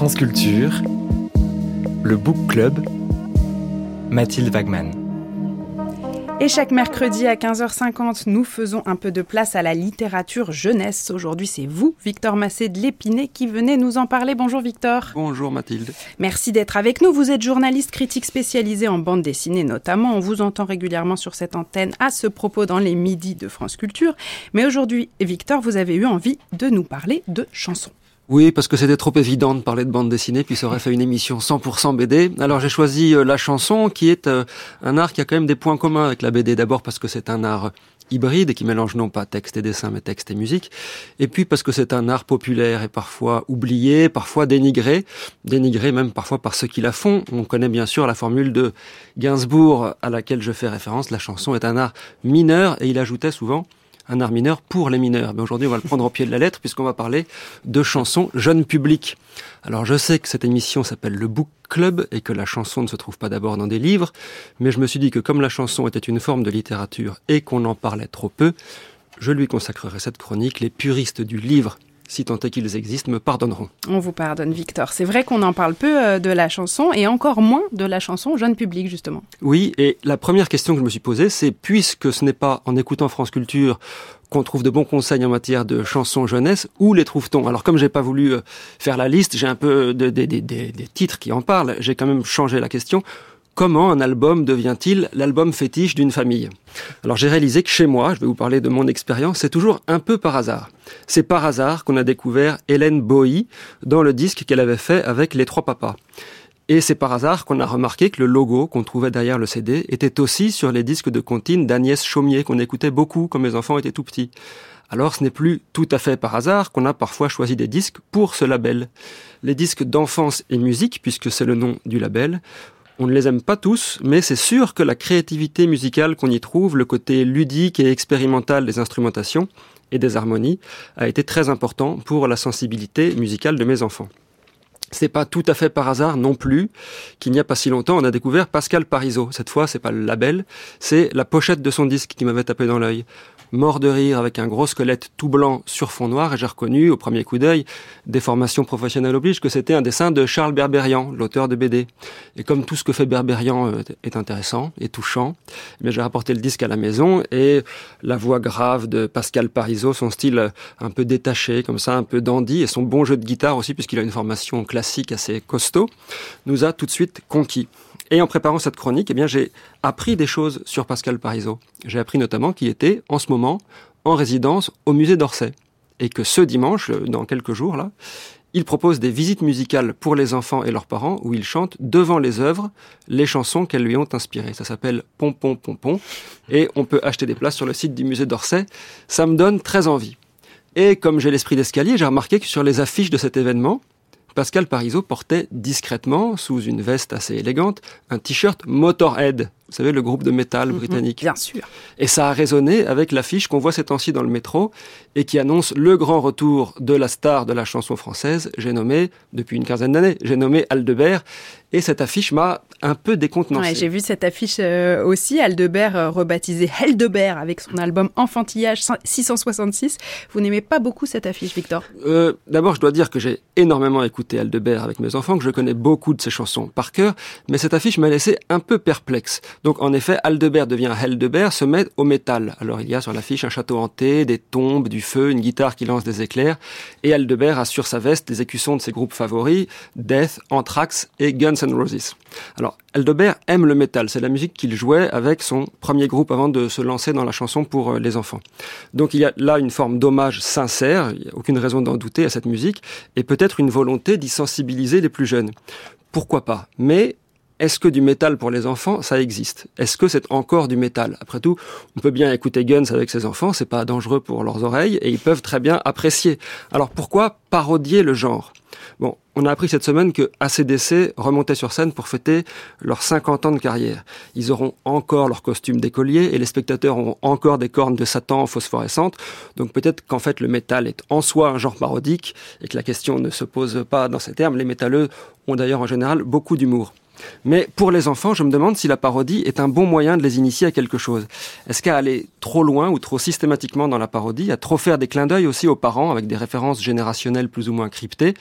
France Culture, le Book Club, Mathilde Wagman. Et chaque mercredi à 15h50, nous faisons un peu de place à la littérature jeunesse. Aujourd'hui, c'est vous, Victor Massé de l'Épinay, qui venez nous en parler. Bonjour Victor. Bonjour Mathilde. Merci d'être avec nous. Vous êtes journaliste critique spécialisé en bande dessinée notamment. On vous entend régulièrement sur cette antenne à ce propos dans les midis de France Culture. Mais aujourd'hui, Victor, vous avez eu envie de nous parler de chansons. Oui, parce que c'était trop évident de parler de bande dessinée, puis ça aurait fait une émission 100% BD. Alors j'ai choisi euh, la chanson, qui est euh, un art qui a quand même des points communs avec la BD. D'abord parce que c'est un art hybride qui mélange non pas texte et dessin, mais texte et musique. Et puis parce que c'est un art populaire et parfois oublié, parfois dénigré, dénigré même parfois par ceux qui la font. On connaît bien sûr la formule de Gainsbourg à laquelle je fais référence. La chanson est un art mineur et il ajoutait souvent un art mineur pour les mineurs. Mais aujourd'hui, on va le prendre au pied de la lettre puisqu'on va parler de chansons jeunes publics. Alors, je sais que cette émission s'appelle le Book Club et que la chanson ne se trouve pas d'abord dans des livres, mais je me suis dit que comme la chanson était une forme de littérature et qu'on en parlait trop peu, je lui consacrerai cette chronique. Les puristes du livre si tant est qu'ils existent, me pardonneront. On vous pardonne, Victor. C'est vrai qu'on en parle peu euh, de la chanson et encore moins de la chanson jeune public, justement. Oui, et la première question que je me suis posée, c'est puisque ce n'est pas en écoutant France Culture qu'on trouve de bons conseils en matière de chansons jeunesse, où les trouve-t-on? Alors comme j'ai pas voulu euh, faire la liste, j'ai un peu des titres qui en parlent, j'ai quand même changé la question comment un album devient-il l'album fétiche d'une famille? Alors j'ai réalisé que chez moi, je vais vous parler de mon expérience, c'est toujours un peu par hasard. C'est par hasard qu'on a découvert Hélène Bowie dans le disque qu'elle avait fait avec Les Trois Papas. Et c'est par hasard qu'on a remarqué que le logo qu'on trouvait derrière le CD était aussi sur les disques de comptine d'Agnès Chaumier qu'on écoutait beaucoup quand mes enfants étaient tout petits. Alors ce n'est plus tout à fait par hasard qu'on a parfois choisi des disques pour ce label. Les disques d'enfance et musique, puisque c'est le nom du label, on ne les aime pas tous, mais c'est sûr que la créativité musicale qu'on y trouve, le côté ludique et expérimental des instrumentations et des harmonies, a été très important pour la sensibilité musicale de mes enfants. C'est pas tout à fait par hasard non plus qu'il n'y a pas si longtemps, on a découvert Pascal Parisot. Cette fois, c'est pas le label, c'est la pochette de son disque qui m'avait tapé dans l'œil mort de rire avec un gros squelette tout blanc sur fond noir et j'ai reconnu au premier coup d'œil, des formations professionnelles obligent, que c'était un dessin de Charles Berberian, l'auteur de BD. Et comme tout ce que fait Berberian euh, est intéressant et touchant, eh j'ai rapporté le disque à la maison et la voix grave de Pascal Parisot, son style euh, un peu détaché, comme ça, un peu dandy et son bon jeu de guitare aussi puisqu'il a une formation classique assez costaud, nous a tout de suite conquis. Et en préparant cette chronique, eh bien, j'ai appris des choses sur Pascal Parisot. J'ai appris notamment qu'il était en ce moment en résidence au musée d'Orsay. Et que ce dimanche, euh, dans quelques jours, là, il propose des visites musicales pour les enfants et leurs parents où il chante devant les œuvres les chansons qu'elles lui ont inspirées. Ça s'appelle Pompon Pompon et on peut acheter des places sur le site du musée d'Orsay. Ça me donne très envie. Et comme j'ai l'esprit d'escalier, j'ai remarqué que sur les affiches de cet événement, Pascal Parisot portait discrètement, sous une veste assez élégante, un t-shirt Motorhead. Vous savez, le groupe de métal mhm, britannique. bien sûr. Et ça a résonné avec l'affiche qu'on voit ces temps-ci dans le métro et qui annonce le grand retour de la star de la chanson française, j'ai nommé, depuis une quinzaine d'années, j'ai nommé Aldebert. Et cette affiche m'a un peu décontenancé. Ouais, j'ai vu cette affiche euh, aussi, Aldebert euh, rebaptisé Heldebert avec son album Enfantillage 666. Vous n'aimez pas beaucoup cette affiche, Victor? Euh, D'abord, je dois dire que j'ai énormément écouté Aldebert avec mes enfants, que je connais beaucoup de ses chansons par cœur, mais cette affiche m'a laissé un peu perplexe. Donc en effet, Aldebert devient Heldebert, se met au métal. Alors il y a sur l'affiche un château hanté, des tombes, du feu, une guitare qui lance des éclairs, et Aldebert a sur sa veste des écussons de ses groupes favoris, Death, Anthrax et Guns N' Roses. Alors Aldebert aime le métal, c'est la musique qu'il jouait avec son premier groupe avant de se lancer dans la chanson pour euh, les enfants. Donc il y a là une forme d'hommage sincère, il n'y a aucune raison d'en douter à cette musique, et peut-être une volonté d'y sensibiliser les plus jeunes. Pourquoi pas? Mais est-ce que du métal pour les enfants, ça existe? Est-ce que c'est encore du métal? Après tout, on peut bien écouter Guns avec ses enfants, c'est pas dangereux pour leurs oreilles et ils peuvent très bien apprécier. Alors pourquoi parodier le genre? Bon, on a appris cette semaine que ACDC remontait sur scène pour fêter leurs 50 ans de carrière. Ils auront encore leur costume d'écolier et les spectateurs auront encore des cornes de Satan phosphorescentes. Donc peut-être qu'en fait le métal est en soi un genre parodique et que la question ne se pose pas dans ces termes. Les métalleux ont d'ailleurs en général beaucoup d'humour. Mais pour les enfants, je me demande si la parodie est un bon moyen de les initier à quelque chose. Est-ce qu'à aller trop loin ou trop systématiquement dans la parodie, à trop faire des clins d'œil aussi aux parents avec des références générationnelles plus ou moins cryptées,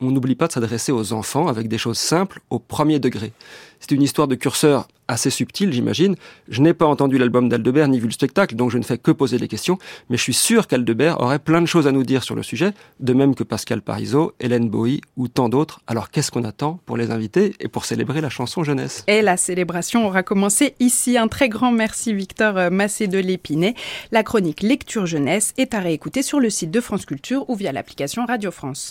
on n'oublie pas de s'adresser aux enfants avec des choses simples au premier degré. C'est une histoire de curseur assez subtile, j'imagine. Je n'ai pas entendu l'album d'Aldebert ni vu le spectacle, donc je ne fais que poser des questions, mais je suis sûr qu'Aldebert aurait plein de choses à nous dire sur le sujet, de même que Pascal Parisot, Hélène Bowie ou tant d'autres. Alors qu'est-ce qu'on attend pour les inviter et pour célébrer la chanson jeunesse? Et la célébration aura commencé ici. Un très grand merci Victor Massé de l'Épinay. La chronique Lecture Jeunesse est à réécouter sur le site de France Culture ou via l'application Radio France.